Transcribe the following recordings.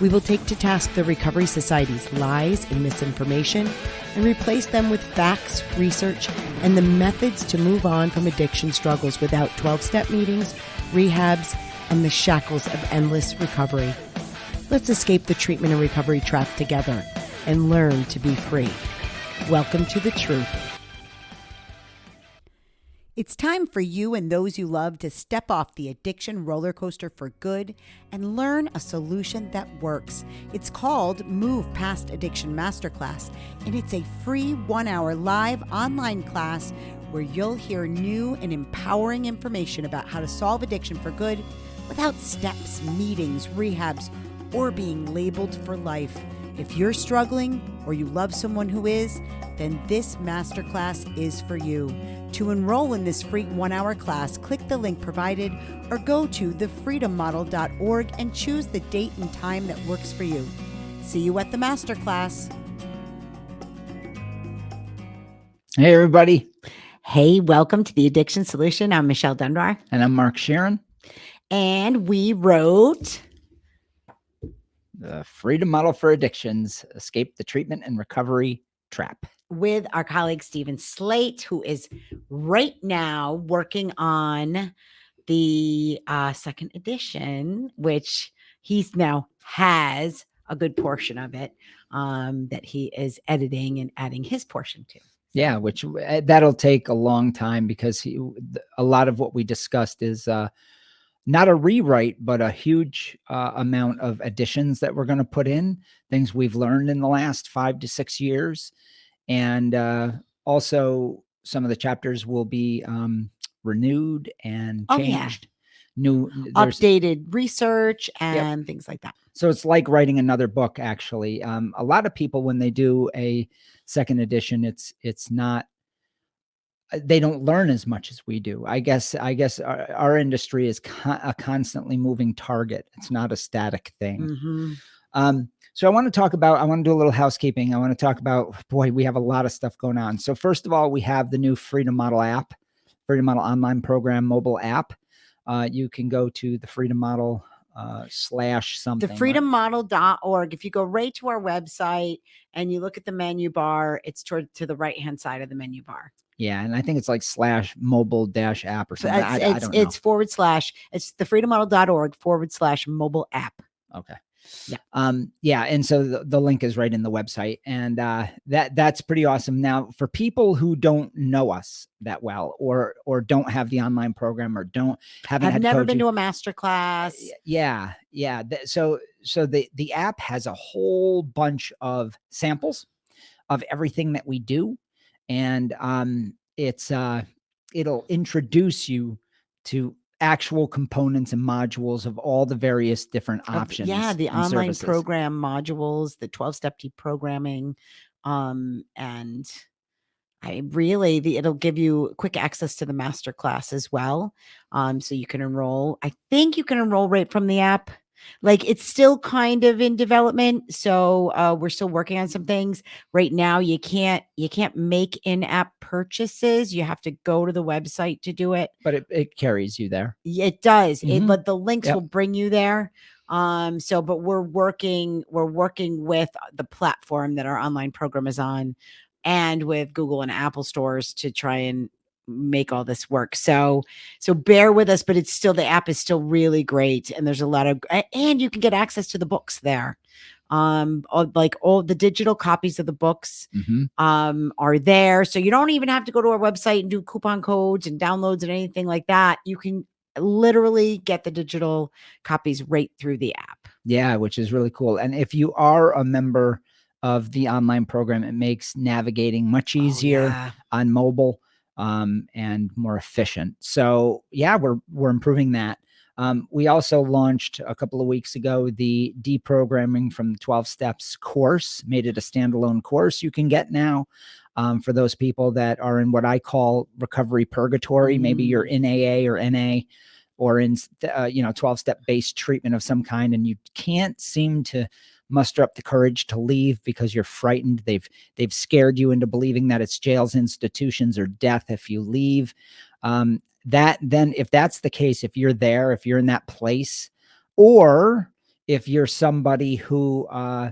We will take to task the Recovery Society's lies and misinformation and replace them with facts, research, and the methods to move on from addiction struggles without 12 step meetings, rehabs, and the shackles of endless recovery. Let's escape the treatment and recovery trap together and learn to be free. Welcome to the truth. It's time for you and those you love to step off the addiction roller coaster for good and learn a solution that works. It's called Move Past Addiction Masterclass, and it's a free one hour live online class where you'll hear new and empowering information about how to solve addiction for good without steps, meetings, rehabs, or being labeled for life. If you're struggling or you love someone who is, then this masterclass is for you. To enroll in this free one hour class, click the link provided or go to thefreedommodel.org and choose the date and time that works for you. See you at the masterclass. Hey, everybody. Hey, welcome to the Addiction Solution. I'm Michelle Dunbar. And I'm Mark Scheeren. And we wrote The Freedom Model for Addictions Escape the Treatment and Recovery Trap. With our colleague Steven Slate, who is right now working on the uh, second edition, which he's now has a good portion of it um, that he is editing and adding his portion to. Yeah, which uh, that'll take a long time because he, a lot of what we discussed is uh, not a rewrite, but a huge uh, amount of additions that we're going to put in, things we've learned in the last five to six years. And uh, also, some of the chapters will be um, renewed and changed. Oh, yeah. New, Updated research and things like that. So it's like writing another book. Actually, um, a lot of people when they do a second edition, it's it's not. uh, They don't learn as much as we do. I guess. I guess our, our industry is con- a constantly moving target. It's not a static thing. Mhm. Um, so I want to talk about. I want to do a little housekeeping. I want to talk about. Boy, we have a lot of stuff going on. So first of all, we have the new Freedom Model app, Freedom Model online program mobile app. Uh, you can go to the Freedom Model uh, slash something. right? thefreedommodel.org. If you go right to our website and you look at the menu bar, it's toward to the right hand side of the menu bar. Yeah, and I think it's like slash mobile dash app or something. it's, I, I it's, don't know. it's forward slash, it's thefreedommodel.org forward slash mobile app. okay. Yeah. Um. Yeah, and so the, the link is right in the website, and uh, that that's pretty awesome. Now, for people who don't know us that well, or or don't have the online program, or don't haven't I've had never been to a master class. Yeah yeah so so the the app has a whole bunch of samples of everything that we do and um it's uh it'll introduce you to actual components and modules of all the various different options Yeah, the online services. program modules, the 12 step deep programming. Um, and I really the it'll give you quick access to the master class as well. Um, so you can enroll. I think you can enroll right from the app. Like it's still kind of in development. So uh we're still working on some things. Right now you can't you can't make in-app purchases. You have to go to the website to do it. but it, it carries you there It does. It, Mhm. but the links Yep. will bring you there. Um, so but we're working, we're working with the platform that our online program is on and with Google and Apple stores to try and make all this work. So so bear with us, but it's still the app is still really great. And there's a lot of and you can get access to the books there. Um, all- like all the digital copies of the books Mhm. um, are there. So you don't even have to go to our website and do coupon codes and downloads and anything like that. You can literally get the digital copies right through the app. Yeah, which is really cool. And if you are a member of the online program, it makes navigating much Oh, easier yeah. on mobile um, and more efficient. So yeah, we're we're improving that. Um, we also launched a couple of weeks ago the deprogramming from the 12 steps course, made it a standalone course you can get now. um, for those people that are in what I call recovery purgatory. Maybe you're in AA or NA or in uh, you know 12 step based treatment of some kind and you can't seem to muster up the courage to leave because you're frightened. They've they've scared you into believing that it's jails institutions or death if you leave. Um, that then if that's the case if you're there if you're in that place or if you're somebody who uh,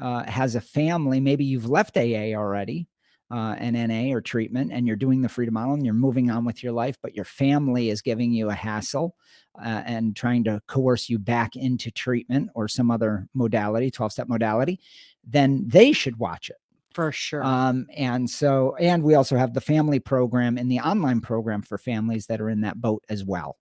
uh, has a family maybe you've left aa already uh, an NA or treatment and you're doing the freedom model and you're moving on with your life, but your family is giving you a hassle uh, and trying to coerce you back into treatment or some other modality, 12 step modality, then they should watch it. For sure. Um, and so, and we also have the family program and the online program for families that are in that boat as well.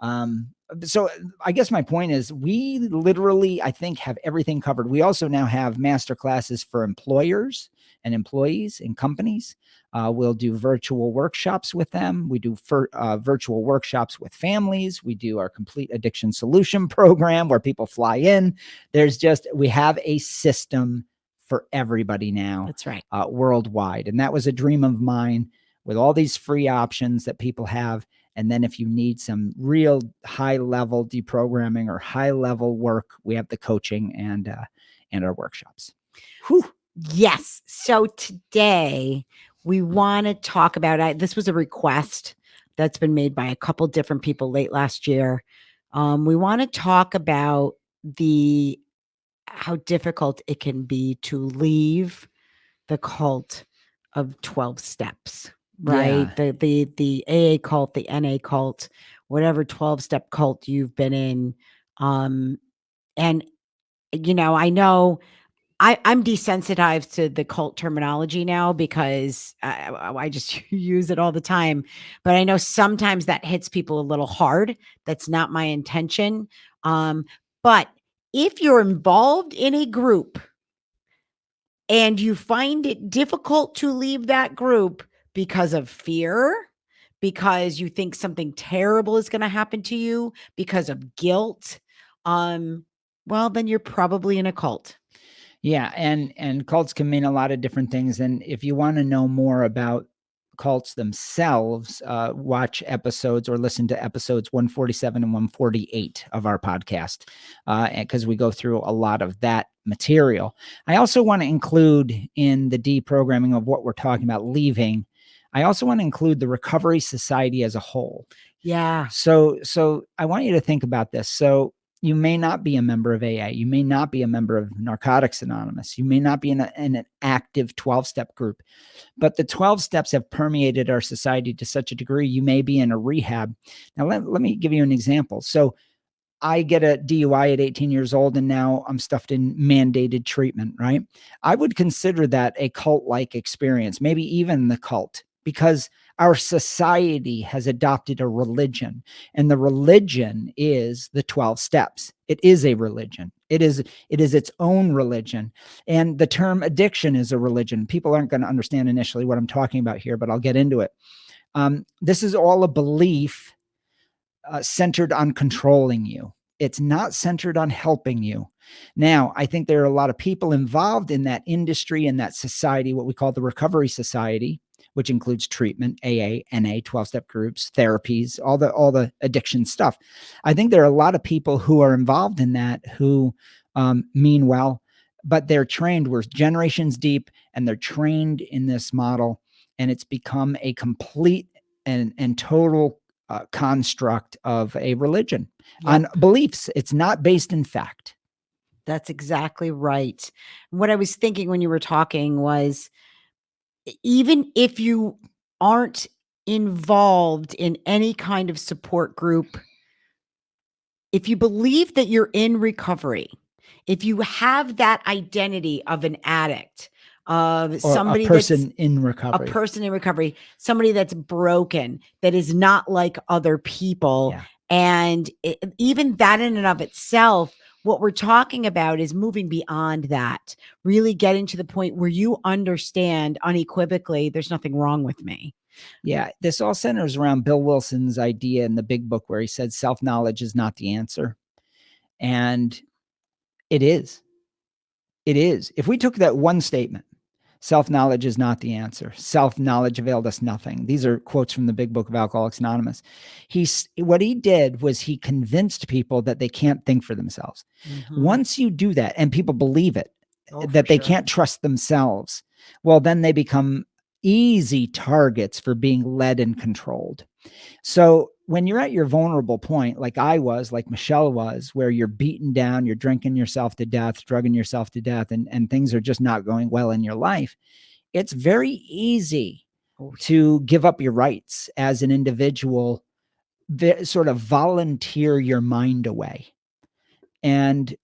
Um, so I guess my point is we literally, I think, have everything covered. We also now have master classes for employers and employees and companies. Uh, we'll do virtual workshops with them. We do for, uh, virtual workshops with families. We do our complete addiction solution program where people fly in. There's just, we have a system for everybody now. That's right. Uh, worldwide. And that was a dream of mine with all these free options that people have. And then if you need some real high level deprogramming or high level work, we have the coaching and, uh, and our workshops. Whew. Yes. So today we want to talk about I, this was a request that's been made by a couple different people late last year. Um, we want to talk about the how difficult it can be to leave the cult of 12 steps, right? Yeah. The the the AA cult, the NA cult, whatever 12 step cult you've been in. Um, and you know, I know I, I'm desensitized to the cult terminology now because I, I just use it all the time. But I know sometimes that hits people a little hard. That's not my intention. Um, but if you're involved in a group and you find it difficult to leave that group because of fear, because you think something terrible is going to happen to you, because of guilt, um, well, then you're probably in a cult. Yeah, and and cults can mean a lot of different things. And if you want to know more about cults themselves, uh, watch episodes or listen to episodes 147 and 148 of our podcast, because uh, we go through a lot of that material. I also want to include in the deprogramming of what we're talking about leaving. I also want to include the Recovery Society as a whole. Yeah. So so I want you to think about this. So you may not be a member of AA. You may not be a member of Narcotics Anonymous. You may not be in, a, in an active 12 step group, but the 12 steps have permeated our society to such a degree. You may be in a rehab. Now, let, let me give you an example. So, I get a DUI at 18 years old and now I'm stuffed in mandated treatment, right? I would consider that a cult like experience, maybe even the cult, because our society has adopted a religion and the religion is the 12 steps. It is a religion. It is it is its own religion. And the term addiction is a religion. People aren't going to understand initially what i'm talking about here but i'll get into it. Um, this is all a belief uh, centered on controlling you. It's not centered on helping you. Now, I think there are a lot of people involved in that industry and that society, what we call the recovery society, which includes treatment, AA, NA, 12 step groups, therapies, all the all the addiction stuff. I think there are a lot of people who are involved in that who um, mean well, but they're trained. We're generations deep, and they're trained in this model, and it's become a complete and and total uh, construct of a religion yep. on beliefs. It's not based in fact. That's exactly right. What I was thinking when you were talking was even if you aren't involved in any kind of support group, if you believe that you're in recovery, if you have that identity of an addict, of or somebody a person in recovery, a person in recovery, somebody that's broken, that is not like other people, yeah. and it, even that in and of itself what we're talking about is moving beyond that, really getting to the point where you understand unequivocally there's nothing wrong with me. Yeah, this all centers around Bill Wilson's idea in the big book where he said self knowledge is not the answer. And it is. It is. If we took that one statement, Self knowledge is not the answer. Self knowledge availed us nothing. These are quotes from the Big Book of Alcoholics Anonymous. He's what he did was he convinced people that they can't think for themselves. Mhm. Once you do that, and people believe it, Oh, that they sure. can't trust themselves, well, then they become easy targets for being led and controlled. So when you're at your vulnerable point, like I was, like Michelle was, where you're beaten down, you're drinking yourself to death, drugging yourself to death, and, and things are just not going well in your life, it's very easy Oh, to give up your rights as an individual, sort of volunteer your mind away. And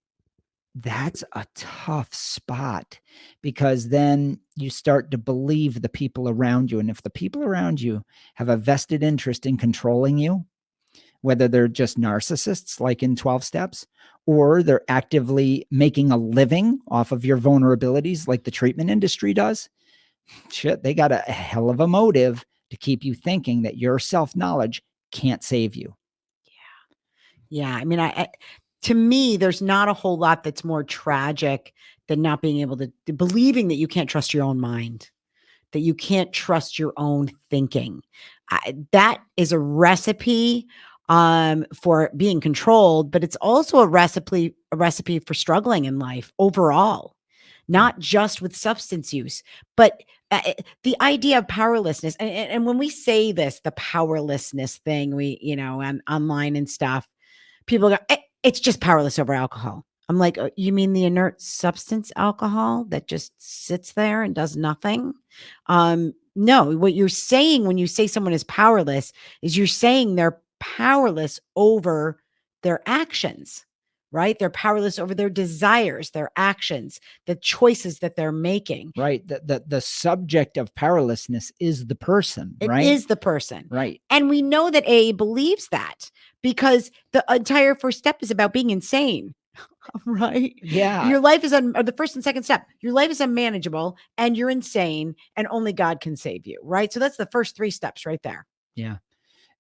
that's a tough spot because then you start to believe the people around you. And if the people around you have a vested interest in controlling you, whether they're just narcissists like in 12 steps, or they're actively making a living off of your vulnerabilities like the treatment industry does, shit, they got a hell of a motive to keep you thinking that your self knowledge can't save you. Yeah, Yeah. I mean, I, I to me, there's not a whole lot that's more tragic than not being able to believing that you can't trust your own mind, that you can't trust your own thinking. I, that is a recipe um, for being controlled, but it's also a recipe a recipe for struggling in life overall, not just with substance use, but uh, uh, the idea of powerlessness. And, and, when we say this, the powerlessness thing, we you know, and online and stuff people go, "Eh, it's just powerless over alcohol. I'm like, "Uh, you mean the inert substance alcohol that just sits there and does nothing? Um, no, what you're saying when you say someone is powerless is you're saying they're powerless over their actions, right? They're powerless over their desires, their actions, the choices that they're making. Right. The, the, the subject of powerlessness is the person, It is right? the person. right. And we know that AA believes that because the entire first step is about being insane, right? Yeah. Your life is un- the first and second step. Your life is unmanageable and you're insane and only God can save you, right? So that's the first three steps right there. Yeah.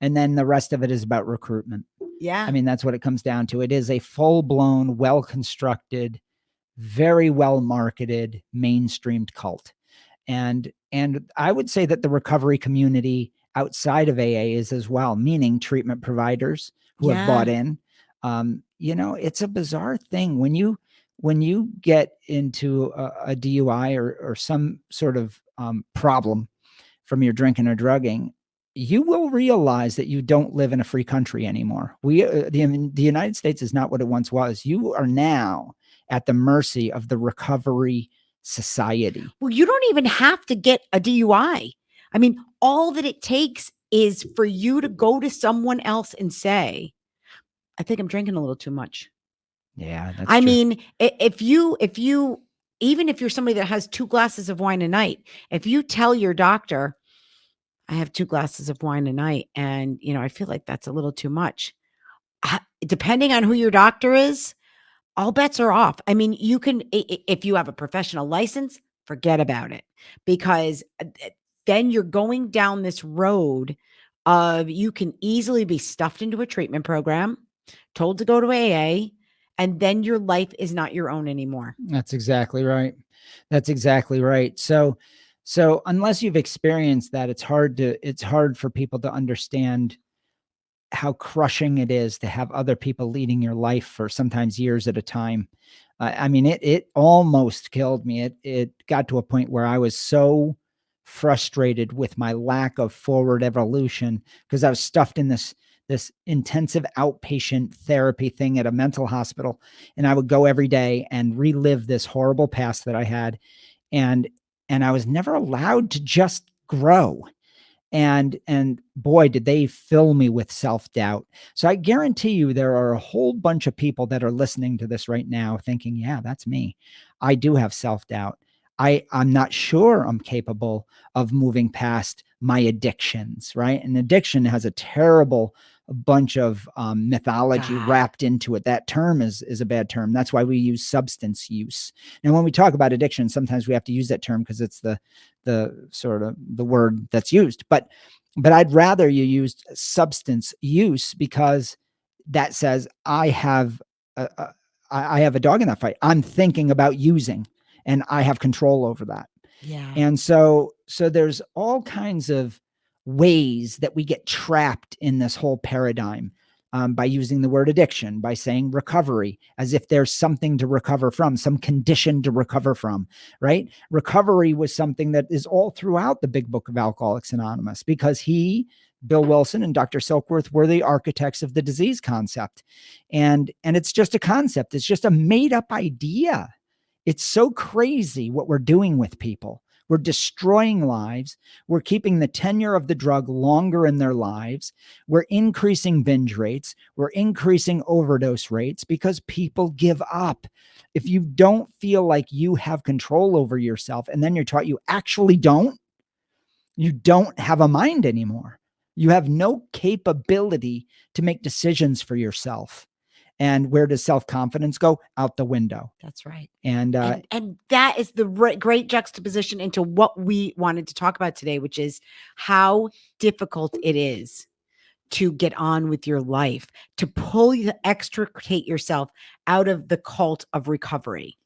And then the rest of it is about recruitment. Yeah. I mean, that's what it comes down to. It is a full blown, well constructed, very well marketed, mainstreamed cult. And and I would say that the recovery community outside of AA is as well, meaning treatment providers who have bought in. Um, you know, it's a bizarre thing when you when you get into a, a DUI or or some sort of um, problem from your drinking or drugging, you will realize that you don't live in a free country anymore. We, uh, the, the United States is not what it once was. You are now at the mercy of the recovery society. well, you don't even have to get a DUI. I mean, all that it takes is for you to go to someone else and say, I think I'm drinking a little too much. Yeah, that's I true. mean, if you if you even if you're somebody that has two glasses of wine a night, if you tell your doctor, I have two glasses of wine a night and you know, I feel like that's a little too much. Depending on who your doctor is, all bets are off. I mean, you can if you have a professional license, forget about it because uh, then you're going down this road of you can easily be stuffed into a treatment program, told to go to AA, and then your life is not your own anymore. That's exactly right. That's exactly right. So so unless you've experienced that, it's hard to it's hard for people to understand how crushing it is to have other people leading your life for sometimes years at a time. Uh, I mean, it it almost killed me. It it got to a point where I was so frustrated with my lack of forward evolution because I was stuffed in this this intensive outpatient therapy thing at a mental hospital and I would go every day and relive this horrible past that I had and and I was never allowed to just grow. And and boy did they fill me with self-doubt. So i guarantee you there are a whole bunch of people that are listening to this right now thinking yeah that's me. I do have self-doubt. I i'm not sure i'm capable of moving past my addictions right? And addiction has a terrible bunch of um, mythology God. wrapped into it. That term is is a bad term. That's why we use substance use. And when we talk about addiction sometimes we have to use that term because it's the the sort of the word that's used. But but i'd rather you used substance use because that says i have a, a, I have a dog in that fight. I'm thinking about using and i have control over that. Yeah. And so so there's all kinds of ways that we get trapped in this whole paradigm um, by using the word addiction, by saying recovery, as if there's something to recover from, some condition to recover from, right? Recovery was something that is all throughout the big book of Alcoholics Anonymous because he, Bill Wilson, and Dr. Silkworth were the architects of the disease concept. And, and it's just a concept, it's just a made up idea. It's so crazy what we're doing with people. We're destroying lives. We're keeping the tenure of the drug longer in their lives. We're increasing binge rates. We're increasing overdose rates because people give up. If you don't feel like you have control over yourself, and then you're taught you actually don't, you don't have a mind anymore. You have no capability to make decisions for yourself. And where does self confidence go? Out the window. That's right. And, uh, and, and that is the re- great juxtaposition into what we wanted to talk about today, which is how difficult it is to get on with your life, to pull you, extricate yourself out of the cult of recovery,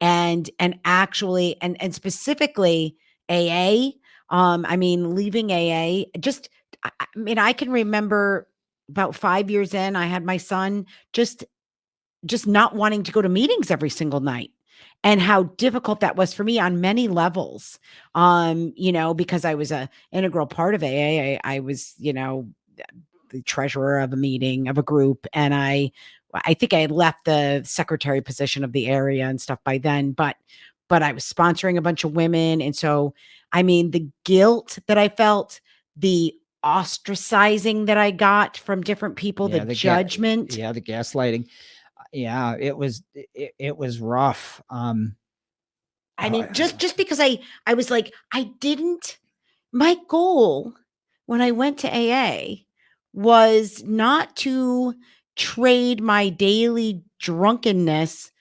and and actually and and specifically AA. Um, I mean, leaving AA. Just, I mean, I can remember about five years in, I had my son just just not wanting to go to meetings every single night and how difficult that was for me on many levels um you know because i was a integral part of aa i, I was you know the treasurer of a meeting of a group and i i think i had left the secretary position of the area and stuff by then but but i was sponsoring a bunch of women and so i mean the guilt that i felt the ostracizing that i got from different people Yeah, the, the ga- judgment yeah, the gaslighting. Uh, Yeah, it was it, it was rough. Um, I mean, I- just just because I I was like, I didn't. My goal when I went to AA was not to trade my daily drunkenness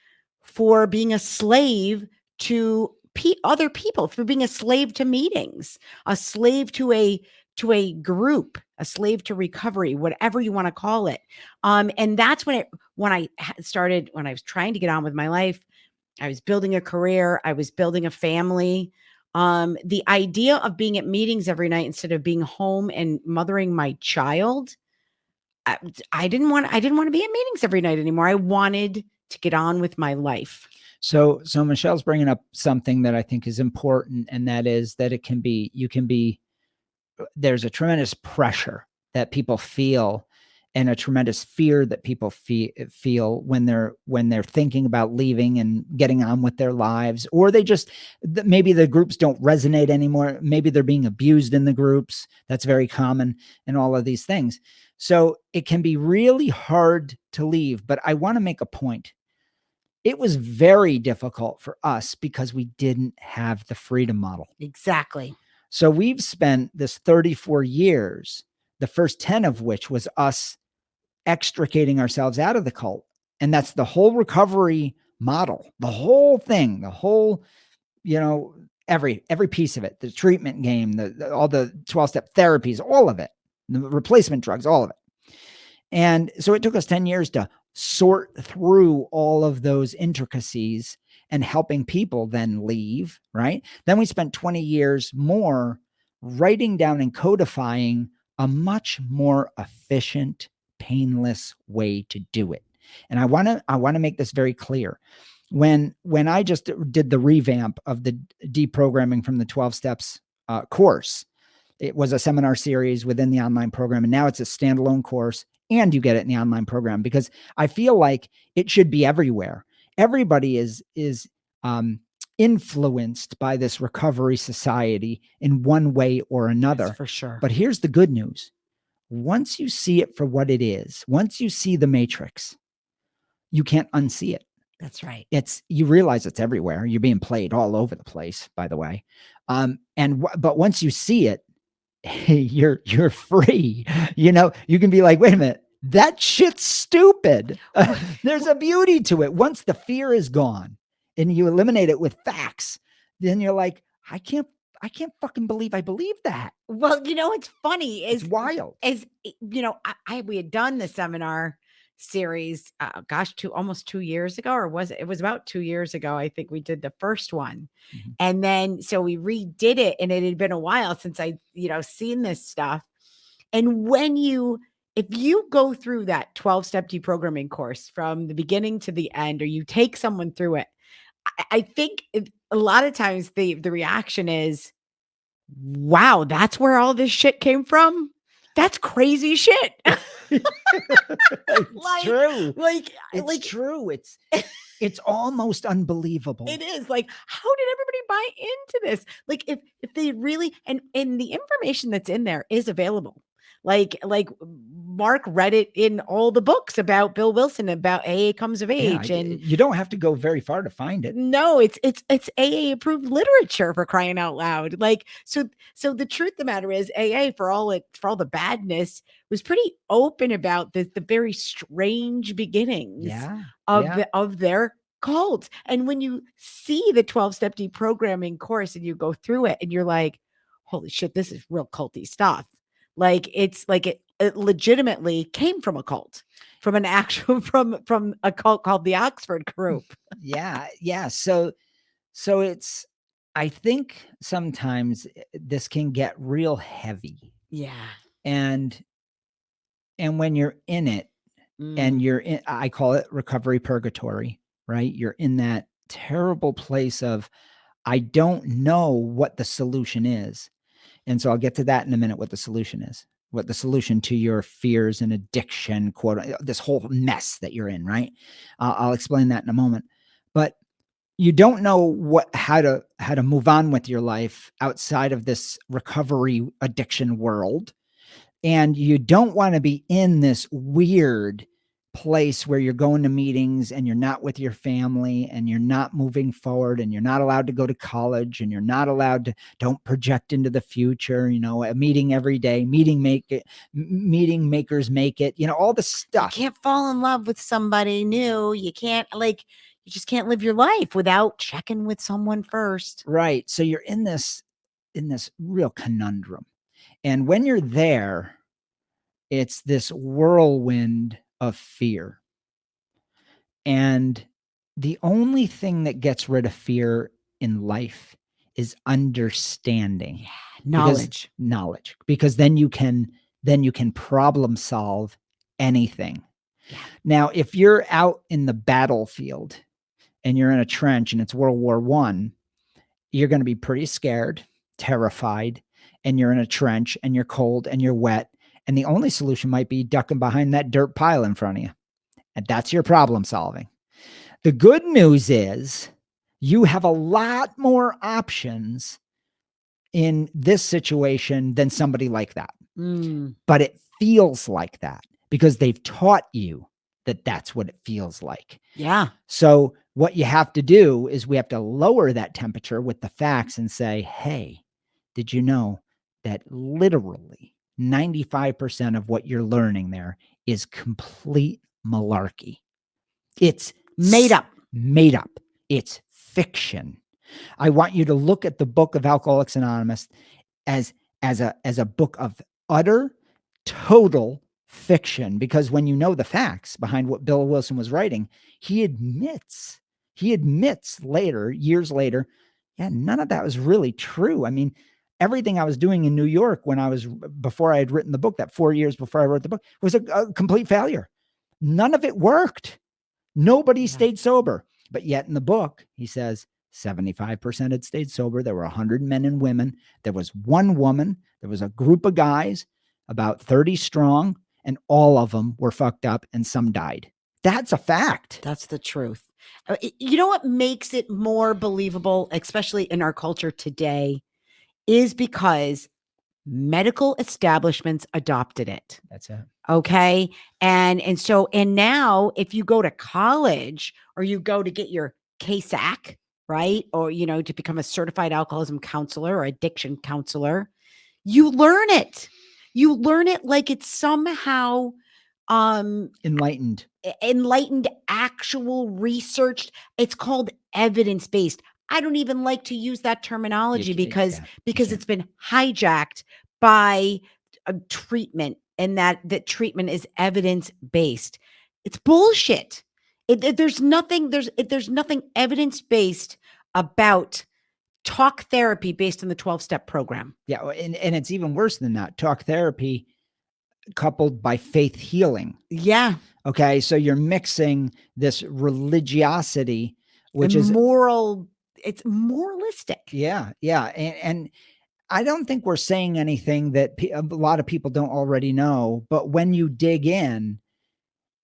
for being a slave to pe- other people, for being a slave to meetings, a slave to a to a group, a slave to recovery, whatever you want to call it. Um, and that's when it when I started when I was trying to get on with my life. I was building a career, I was building a family. Um, the idea of being at meetings every night instead of being home and mothering my child, I, I didn't want I didn't want to be at meetings every night anymore. I wanted to get on with my life. so so Michelle's bringing up something that I think is important, and that is that it can be you can be there's a tremendous pressure that people feel and a tremendous fear that people feel feel when they're when they're thinking about leaving and getting on with their lives or they just maybe the groups don't resonate anymore. Maybe they're being abused in the groups. That's very common and all of these things. So it can be really hard to leave but i want to make a point. It was very difficult for us because we didn't have the freedom model. Exactly. So we've spent this 34 years, the first 10 of which was us extricating ourselves out of the cult. And that's the whole recovery model, the whole thing, the whole, you know, every every piece of it, the treatment game, the, the- all the 12 step therapies, all of it, the replacement drugs, all of it. And so it took us 10 years to sort through all of those intricacies and helping people then leave, right? Then we spent 20 years more writing down and codifying a much more efficient, painless way to do it. And I want to I want to make this very clear. When when I just did the revamp of the deprogramming from the 12 steps uh, course, it was a seminar series within the online program and now it's a standalone course and you get it in the online program because I feel like it should be everywhere. Everybody is is um influenced by this recovery society in one way or another. for sure. But here's the good news. Once you see it for what it is, once you see the matrix, you can't unsee it. that's right. It's you realize it's everywhere. You're being played all over the place, by the way. Um, and wh- but once you see it, you're you're free. You know, you can be like, wait a minute, that shit's stupid. There's a beauty to it. Once the fear is gone and you eliminate it with facts, then you're like, I can't, I can't fucking believe I believe that. Well, you know, it's funny It's is wild. is you know, I, I we had done the seminar series. Uh, gosh, two almost two years ago, or was it? It was about two years ago. I think we did the first one, Mhm. and then so we redid it, and it had been a while since I, you know, seen this stuff. And when you if you go through that 12 step deprogramming course from the beginning to the end, or you take someone through it, I, I think it, a lot of times the the reaction is, "Wow, that's where all this shit came from. That's crazy shit." it's Like- true. like, It's like true. It's it's almost unbelievable. it is like, how did everybody buy into this? Like, if if they really and and the information that's in there is available. Like, like Mark read it in all the books about Bill Wilson about AA comes of Yeah, age, y- and you don't have to go very far to find it. no it's it's it's aa approved literature for crying out loud like so so the truth of the matter is aa for all it for all the badness was pretty open about the the very strange beginnings Yeah. of yeah. the of their cult and when you see the 12 step deprogramming course and you go through it and you're like holy shit this is real culty stuff like it's like it, it legitimately came from a cult from an actual from from a cult called the oxford group. yeah yeah so so it's i think sometimes eh, this can get real heavy. Yeah. And and when you're in it Mm. and you're in i call it recovery purgatory right? You're in that terrible place of i don't know what the solution is. And so i'll get to that in a minute what the solution is what the solution to your fears and addiction quote uh, this whole mess that you're in right? Uh, i'll explain that in a moment. But you don't know what how to how to move on with your life outside of this recovery addiction world. And you don't want to be in this weird place where you're going to meetings and you're not with your family and you're not moving forward and you're not allowed to go to college and you're not allowed to don't project into the future you know a meeting every day meeting make it meeting makers make it you know all the you stuff can't fall in love with somebody new. You can't like you just can't live your life without checking with someone first. right so you're in this in this real conundrum and when you're there it's this whirlwind of fear and the only thing that gets rid of fear in life is understanding Knowledge. knowledge because then you can then you can problem solve anything Yeah. now if you're out in the battlefield and you're in a trench and it's world war one you're going to be pretty scared terrified and you're in a trench and you're cold and you're wet and the only solution might be ducking behind that dirt pile in front of you and that's your problem solving the good news is you have a lot more options in this situation than somebody like that Mm, but it feels like that because they've taught you that that's what it feels like. yeah. So, what you have to do is we have to lower that temperature with the facts and say, hey, did you know that literally 95% of what you're learning there is complete malarkey? It's Made up. made up. It's fiction. I want you to look at the book of Alcoholics Anonymous as as a as a book of utter total fiction because when you know the facts behind what Bill Wilson was writing, he admits he admits later, years later, yeah, none of that was really true. I mean, everything I was doing in New York when I was before I had written the book, that 4 years before I wrote the book, was a, a complete failure. None of it worked. Nobody Yeah. stayed sober. But yet in the book, he says 75% had stayed sober. There were 100 men and women. There was one woman. There was a group of guys, about 30 strong, and all of them were fucked up and some died. That's a fact. That's the truth. Uh, You know what makes it more believable, especially in our culture today, is because medical establishments adopted it. That's it. okay and and so and now if you go to college or you go to get your CASAC right or you know to become a certified alcoholism counselor or addiction counselor you learn it you learn it like it's somehow um Enlightened. enlightened actual researched it's called evidence based i don't even like to use that terminology ca- because yeah, because it's been hijacked by a treatment and that that treatment is evidence based It's bullshit. It, it- there's nothing there's it, there's nothing evidence based about talk therapy based on the 12 step program. Yeah, and, and it's even worse than that. Talk therapy coupled by faith healing. Yeah. Okay. So you're mixing this religiosity, which and is moral it's moralistic. yeah, yeah. And, and I don't think we're saying anything that pe- a lot of people don't already know. But when you dig in,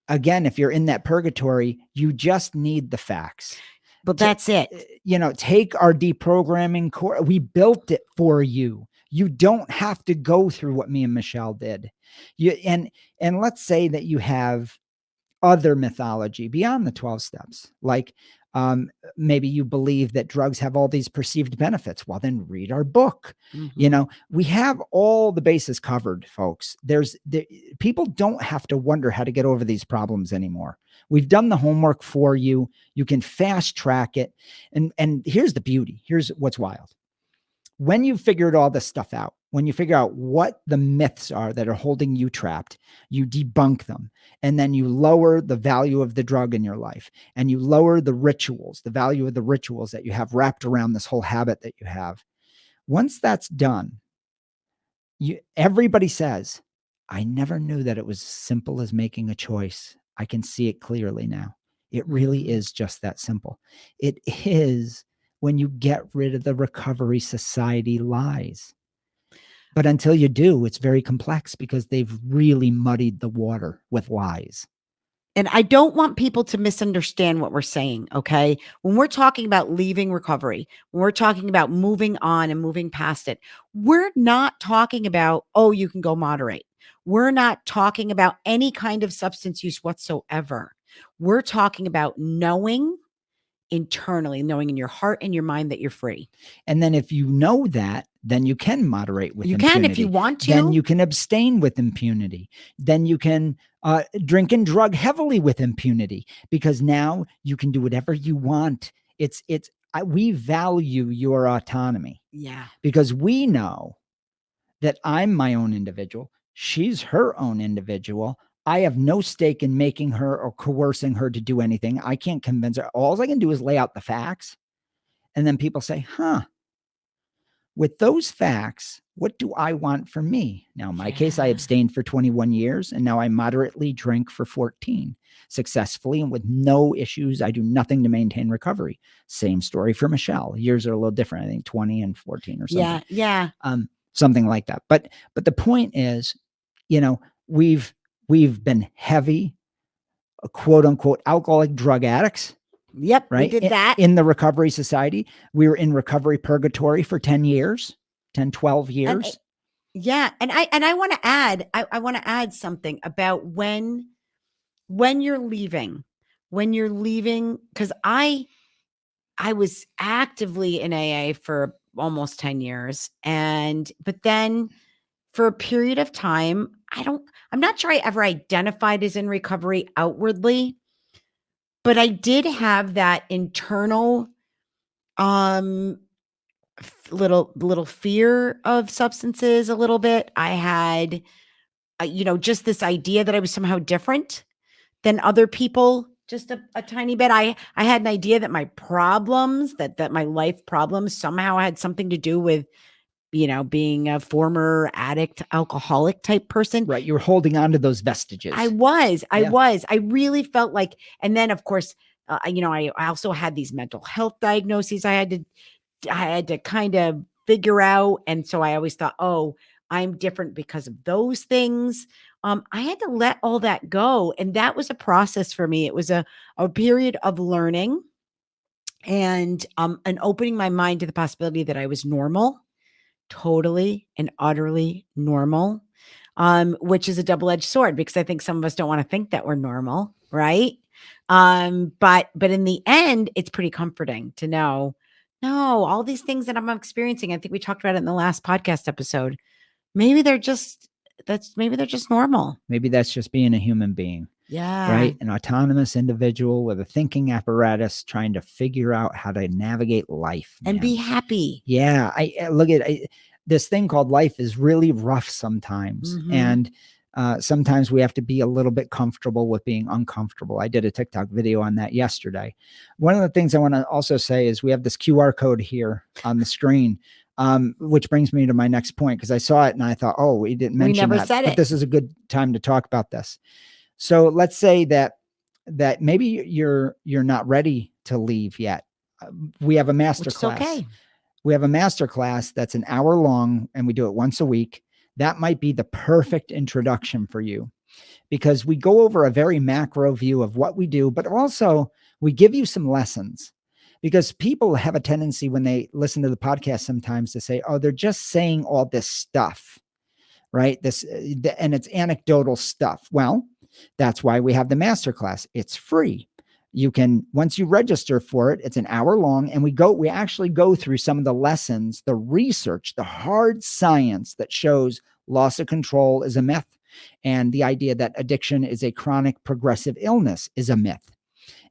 again, if you're in that purgatory, you just need the facts. But Ta- that's it. uh, you know, take our deprogramming core. We built it for you. You don't have to go through what me and Michelle did. You and and let's say that you have other mythology beyond the 12 steps, like um, maybe you believe that drugs have all these perceived benefits. Well, then read our book. You Mhm. know, we have all the bases covered, folks. There's the, people don't have to wonder how to get over these problems anymore. We've done the homework for you. You can fast track it. And and here's the beauty. Here's what's wild. When you figured all this stuff out, when you figure out what the myths are that are holding you trapped, you debunk them. And then you lower the value of the drug in your life and you lower the rituals, the value of the rituals that you have wrapped around this whole habit that you have. Once that's done, you everybody says, I never knew that it was as simple as making a choice. I can see it clearly now. It really is just that simple. It is when you get rid of the recovery society lies. But until you do, it's very complex because they've really muddied the water with lies. And I don't want people to misunderstand what we're saying. Okay. When we're talking about leaving recovery, when we're talking about moving on and moving past it, we're not talking about, oh, you can go moderate. We're not talking about any kind of substance use whatsoever. We're talking about knowing internally, knowing in your heart and your mind that you're free. And then if you know that, then you can moderate with impunity. you can if you want to. then you can abstain with impunity. Then you can uh, drink and drug heavily with impunity because now you can do whatever you want. It's it's I, we value your autonomy yeah. because we know that I'm my own individual. She's her own individual. I have no stake in making her or coercing her to do anything. I can't convince her. All I can do is lay out the facts. And then people say, huh, with those facts, what do I want for me? Now, in my case, I abstained for 21 years and now I moderately drink for 14 successfully and with no issues. I do nothing to maintain recovery. Same story for Michelle. Years are a little different. I think 20 and 14 or something Yeah. Yeah. um, something like that. But but the point is, you know, we've we've been heavy, uh, quote unquote, alcoholic drug addicts, Yep. right? We did in, that. in the recovery society. We were in recovery purgatory for 10 years, 10, 12 years. Yeah, and I and I want to add I, I want to add something about when when you're leaving, when you're leaving cuz I I was actively in AA for almost 10 years and but then for a period of time, I don't I'm not sure I ever identified as in recovery outwardly, but I did have that internal um little little fear of substances a little bit. I had uh, you know just this idea that i was somehow different than other people just a, a tiny bit. I i had an idea that my problems that that my life problems somehow had something to do with you know being a former addict alcoholic type person right. You were holding on to those vestiges. I was, I Yeah. was. I really felt like, and then of course, uh, you know, I, I also had these mental health diagnoses. I had to, I had to kind of figure out, and so I always thought, oh, I'm different because of those things. Um, I had to let all that go, and that was a process for me. It was a a period of learning, and um, and opening my mind to the possibility that I was normal, totally and utterly normal um, which is a double-edged sword because I think some of us don't want to think that we're normal, right? Um, but but in the end, it's pretty comforting to know, no, all these things that I'm experiencing, I think we talked about it in the last podcast episode. Maybe they're just that's maybe they're just normal. Maybe that's just being a human being, Yeah. right? An autonomous individual with a thinking apparatus trying to figure out how to navigate life And be happy. Yeah, I I- look at I, this thing called life is really rough sometimes, Mhm. and uh, sometimes we have to be a little bit comfortable with being uncomfortable. I did a TikTok video on that yesterday. One of the things I want to also say is we have this QR code here on the screen, um, which brings me to my next point because I saw it and I thought, oh, we didn't We mention never that, said but it. this is a good time to talk about this. So let's say that that maybe you're you're not ready to leave yet. Uh, We have a master class okay. we have a master class that's an hour long and we do it once a week. That might be the perfect introduction for you because we go over a very macro view of what we do, but also we give you some lessons. Because people have a tendency when they listen to the podcast sometimes to say, oh, they're just saying all this stuff, right? This, uh, and it's anecdotal stuff. Well, that's why we have the master class. It's free. You can once you register for it it's an hour long and we go we actually go through some of the lessons the research the hard science that shows loss of control is a myth and the idea that addiction is a chronic progressive illness is a myth.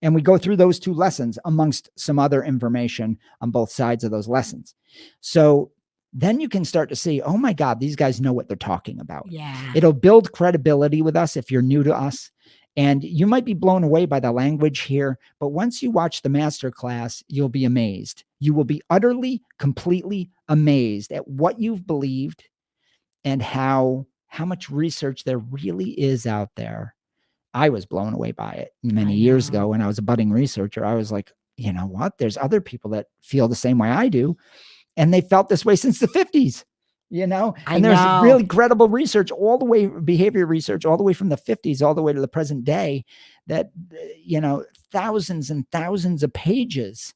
And we go through those two lessons amongst some other information on both sides of those lessons. So then you can start to see oh my god these guys know what they're talking about Yeah. It'll build credibility with us if you're new to us. And you might be blown away by the language here, but once you watch the master class, you'll be amazed. You will be utterly, completely amazed at what you've believed and how how much research there really is out there. I was blown away by it many years ago when I was a budding researcher. I was like, you know what? There's other people that feel the same way I do. And they felt this way since the 50s, you know? I and there's know. really credible research all the way, behavior research, all the way from the 50s, all the way to the present day, that, you know, thousands and thousands of pages,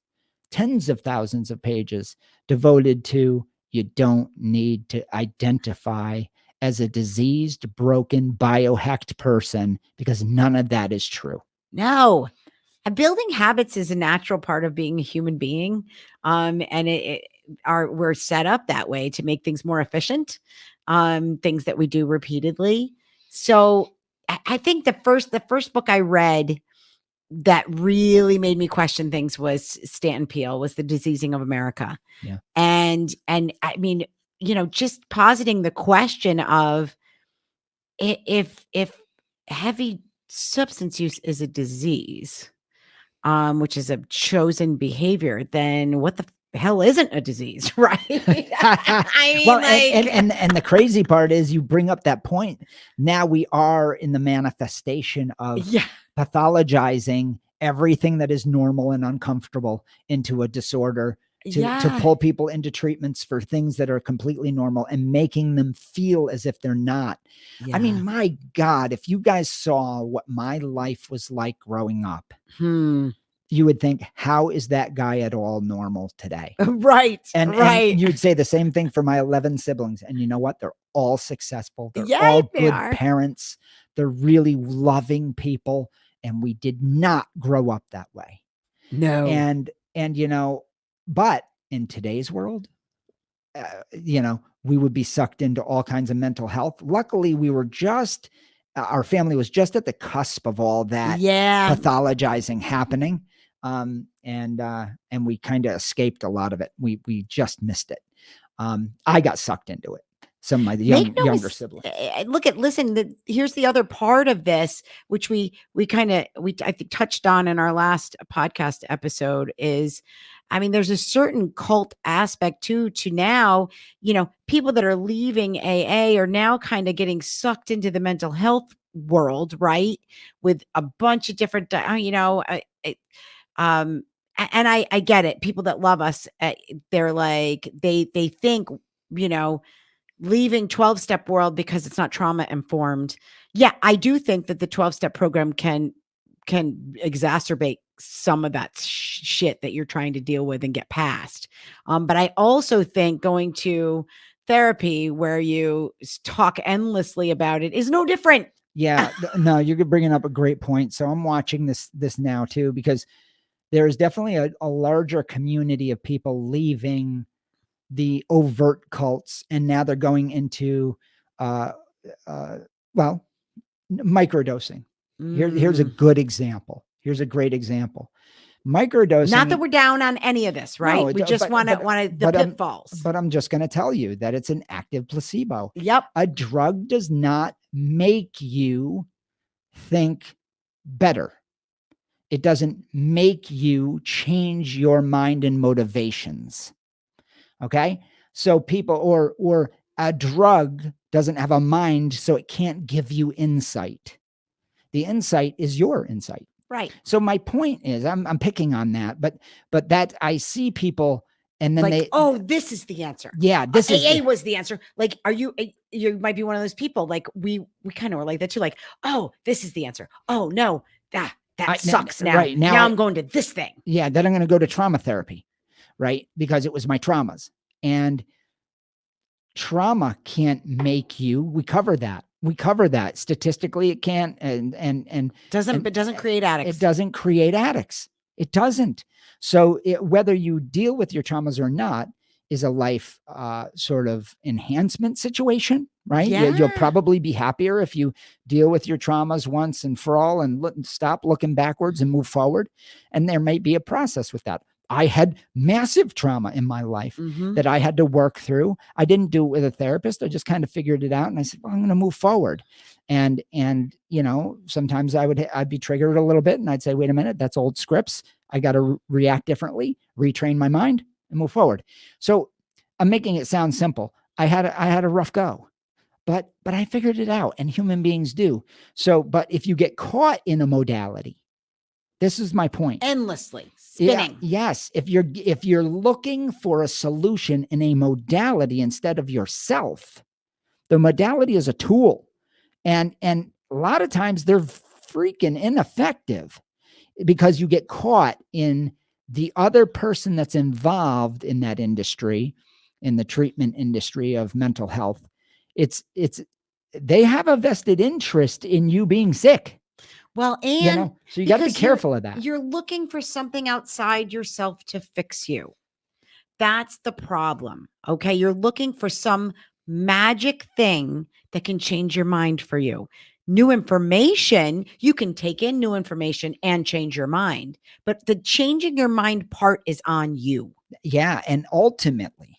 tens of thousands of pages devoted to you don't need to identify as a diseased, broken, biohacked person because none of that is true. No. Building habits is a natural part of being a human being. Um, and it, it are we're set up that way to make things more efficient, um, things that we do repeatedly. So I, I think the first the first book I read that really made me question things was Stanton Peele was the diseasing of America. Yeah. And and I mean, you know, just positing the question of if if heavy substance use is a disease, um, which is a chosen behavior, then what the hell isn't a disease, right? I mean, well, like, and, and, and and the crazy part is you bring up that point. Now we are in the manifestation of yeah, pathologizing everything that is normal and uncomfortable into a disorder to, yeah, to pull people into treatments for things that are completely normal and making them feel as if they're not. I mean, my God, if you guys saw what my life was like growing up, hmm. You would think, how is that guy at all normal today? right, And, and right. you'd say the same thing for my 11 siblings. And you know what? They're all successful. They're Yeah, all they good are. parents. They're really loving people. And we did not grow up that way. no, And, and, you know, but in today's world, uh, you know, we would be sucked into all kinds of mental health. Luckily, we were just, uh, our family was just at the cusp of all that yeah, pathologizing happening um and uh and we kind of escaped a lot of it. We we just missed it. Um i got sucked into it. Some of my young, no younger mis- siblings. eh, look at listen the, here's the other part of this which we we kind of we i think touched on in our last podcast episode is i mean there's a certain cult aspect too to now you know people that are leaving aa are now kind of getting sucked into the mental health world right? With a bunch of different uh, you know I, I, um and i i get it people that love us uh, they're like they they think you know leaving 12 step world because it's not trauma informed. Yeah i do think that the 12 step program can can exacerbate some of that sh- shit that you're trying to deal with and get past. Um but i also think going to therapy where you talk endlessly about it is no different. Yeah no you're bringing up a great point so i'm watching this this now too because there is definitely a, a larger community of people leaving the overt cults and now they're going into uh uh well microdosing Here, here's a Mm, good example. Here's a great example. microdosing. Not that we're down on any of this, right? No, we just want to want to the but, pitfalls. but I'm just going to tell you that it's an active placebo. yep. A drug does not make you think better. It doesn't make you change your mind and motivations. Okay? So people or or a drug doesn't have a mind so it can't give you insight. The insight is your insight. Right. So my point is I'm I'm picking on that, but but that I see people and then like, they oh, this is the answer. yeah, this is AA the- was the answer. Like, are you? eh, You might be one of those people. Like we, we kind of were like that too. Like, oh, this is the answer. Oh no, that that I- sucks. Now, right, now now, I'm going to this thing. yeah, then I'm going to go to trauma therapy, right? Because it was my traumas. And trauma can't make you, we cover that. We cover that. Statistically, it can't. And, and, and Doesn't, And- but doesn't create addicts. it doesn't create addicts. It doesn't. So it, whether you deal with your traumas or not is a life uh, sort of enhancement situation, right? You- You'll probably be happier if you deal with your traumas once and for all and look, stop looking backwards and move forward. And there may be a process with that. I had massive trauma in my life Mhm. that I had to work through. I didn't do it with a therapist. I just kind of figured it out and I said, well, I'm going to move forward. And and you know, sometimes I would I'd be triggered a little bit and I'd say, "Wait a minute, that's old scripts. I got to react differently, retrain my mind and move forward." So, I'm making it sound simple. I had a, I had a rough go. But but I figured it out and human beings do. So, but if you get caught in a modality, this is my point. endlessly Yeah, spinning. yes. If you're if you're looking for a solution in a modality instead of yourself, the modality is a tool. And and a lot of times they're freaking ineffective because you get caught in the other person that's involved in that industry, in the treatment industry of mental health. It's it's they have a vested interest in you being sick. Well, and you know, so you got to be careful of that. You're looking for something outside yourself to fix you. That's the problem. Okay. You're looking for some magic thing that can change your mind for you. New information, you can take in new information and change your mind, but the changing your mind part is on you. yeah and ultimately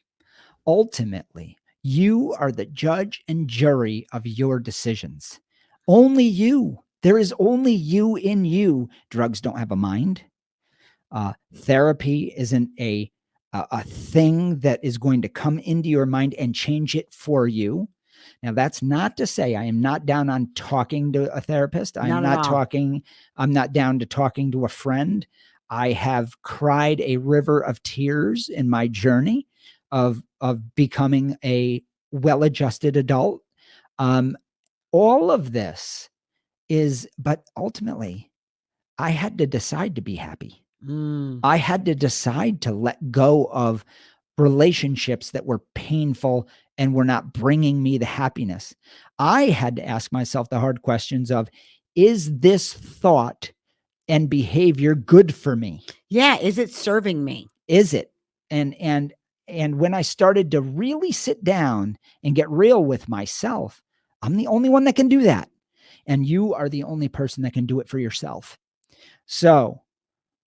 ultimately you are the judge and jury of your decisions. Only you there is only you in you. Drugs don't have a mind. Uh, therapy isn't a, a a thing that is going to come into your mind and change it for you now that's not to say i am not down on talking to a therapist i'm Not not talking i'm not down to talking to a friend I have cried a river of tears in my journey of of becoming a well-adjusted adult. Um, all of this is, but ultimately, I had to decide to be happy. Mm. I had to decide to let go of relationships that were painful and were not bringing me the happiness. I had to ask myself the hard questions of, is this thought and behavior good for me? Yeah. Is it serving me? is it and and and when i started to really sit down and get real with myself i'm the only one that can do that and you are the only person that can do it for yourself so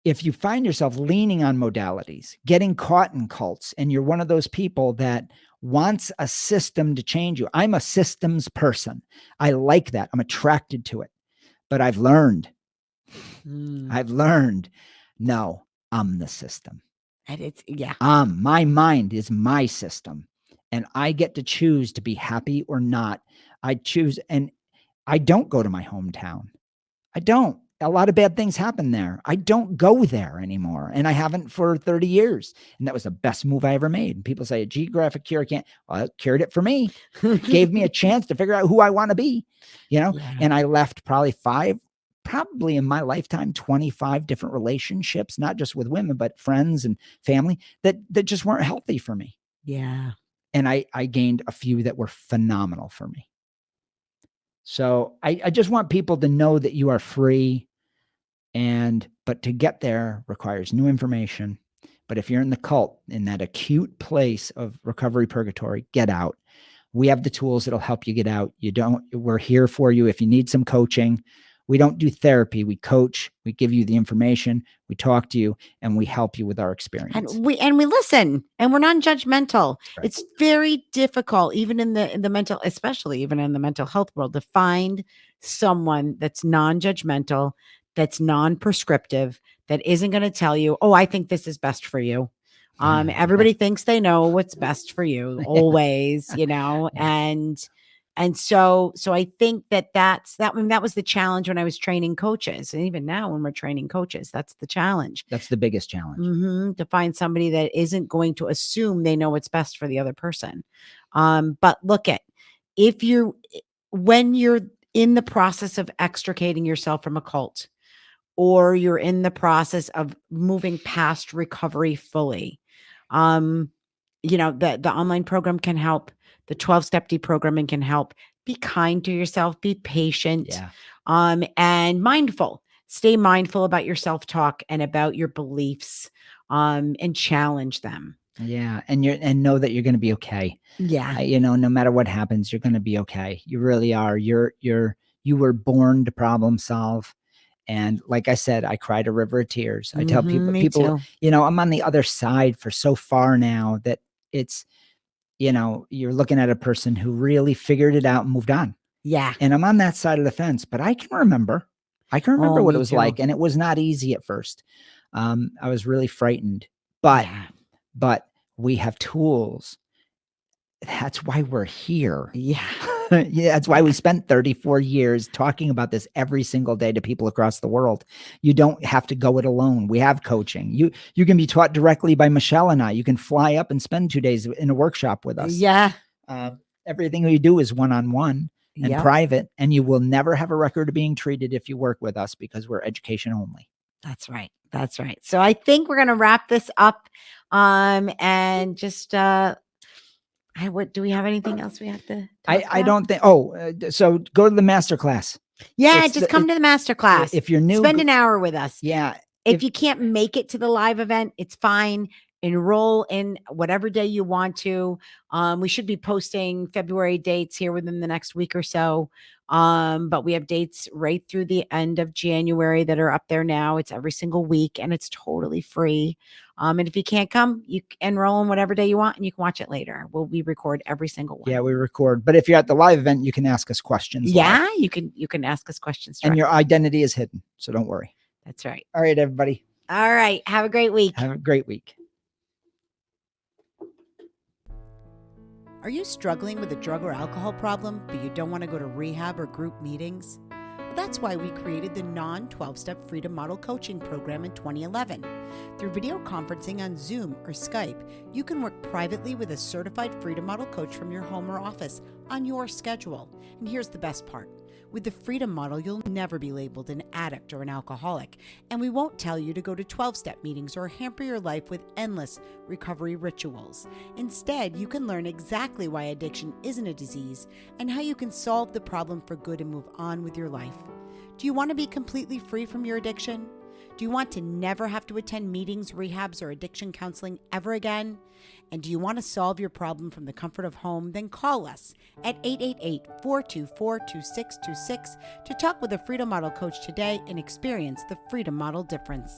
if you find yourself leaning on modalities getting caught in cults and you're one of those people that wants a system to change you i'm a systems person. I like that. I'm attracted to it. But i've learned. Mm. i've learned. No i'm the system. And it's, yeah. um my mind is my system and i get to choose to be happy or not. I choose and i don't go to my hometown. I don't a lot of bad things happen there i don't go there anymore and i haven't for 30 years and that was the best move i ever made and people say a geographic cure can't well it cured it for me gave me a chance to figure out who i want to be you know Yeah. and I left probably five, probably in my lifetime, 25 different relationships, not just with women, but friends and family that that just weren't healthy for me. yeah. And I I gained a few that were phenomenal for me. So I, I just want people to know that you are free. And but to get there requires new information. But if you're in the cult, in that acute place of recovery purgatory, get out. We have the tools that'll help you get out. You don't, we're here for you. If you need some coaching, We don't do therapy. We coach, we give you the information, we talk to you, and we help you with our experience. and we and we listen and we're non-judgmental Right. it's very difficult even in the in the mental especially even in the mental health world to find someone that's non-judgmental that's non-prescriptive that isn't going to tell you oh i think this is best for you. Um everybody thinks they know what's best for you always you know and and so so i think that that's that mean, that was the challenge when i was training coaches and even now when we're training coaches that's the challenge. That's the biggest challenge. hmm to find somebody that isn't going to assume they know what's best for the other person. Um, but look at if you when you're in the process of extricating yourself from a cult, or you're in the process of moving past recovery fully, um, you know the the online program can help. The 12 step deprogramming can help. Be kind to yourself. Be patient Yeah. um, and mindful. Stay mindful about your self talk and about your beliefs, um, and challenge them. Yeah. And you're and know that you're gonna be okay. Yeah, Uh, you know, no matter what happens, you're gonna be okay. You really are. You're you're you were born to problem solve. And like I said, I cried a river of tears. I tell Mhm, people me people too. you know, I'm on the other side for so far now that it's, you know, you're looking at a person who really figured it out and moved on. Yeah, And I'm on that side of the fence, but I can remember. I can remember Oh, what it was too. like. And it was not easy at first. Um, I was really frightened. But yeah, but we have tools. That's why we're here. yeah, yeah, that's why we spent 34 years talking about this every single day to people across the world. You don't have to go it alone. We have coaching. You you can be taught directly by Michelle and I. You can fly up and spend two days in a workshop with us. yeah, Uh, everything we do is one on one and Yep, private, and you will never have a record of being treated if you work with us because we're education only. That's right. That's right. So I think we're gonna wrap this up, um, and just uh, I what do we have anything else we have to? I, I don't think. Oh, uh, so go to the master class. Yeah, it's just the- come to the master class. If you're new, Spend go- an hour with us. yeah, if, if- you can't make it to the live event, it's fine. Enroll in whatever day you want to. Um, we should be posting February dates here within the next week or so. Um, but we have dates right through the end of January that are up there now. It's every single week and it's totally free. Um, and if you can't come, you enroll in whatever day you want and you can watch it later. We'll we record every single one. yeah, we record. But if you're at the live event, you can ask us questions. live. Yeah, you can you can ask us questions. and your identity is hidden, so don't worry. That's right. All right, everybody, All right. Have a great week. have a great week. Are you struggling with a drug or alcohol problem, but you don't want to go to rehab or group meetings? Well, that's why we created the non 12 step Freedom Model Coaching Program in 2011. Through video conferencing on Zoom or Skype, you can work privately with a certified Freedom Model coach from your home or office on your schedule. And here's the best part with the Freedom Model, you'll never be labeled an addict or an alcoholic, and we won't tell you to go to 12 step meetings or hamper your life with endless recovery rituals. Instead, you can learn exactly why addiction isn't a disease and how you can solve the problem for good and move on with your life. Do you want to be completely free from your addiction? Do you want to never have to attend meetings, rehabs, or addiction counseling ever again? And do you want to solve your problem from the comfort of home? Then call us at 888 424 2626 to talk with a Freedom Model coach today and experience the Freedom Model difference.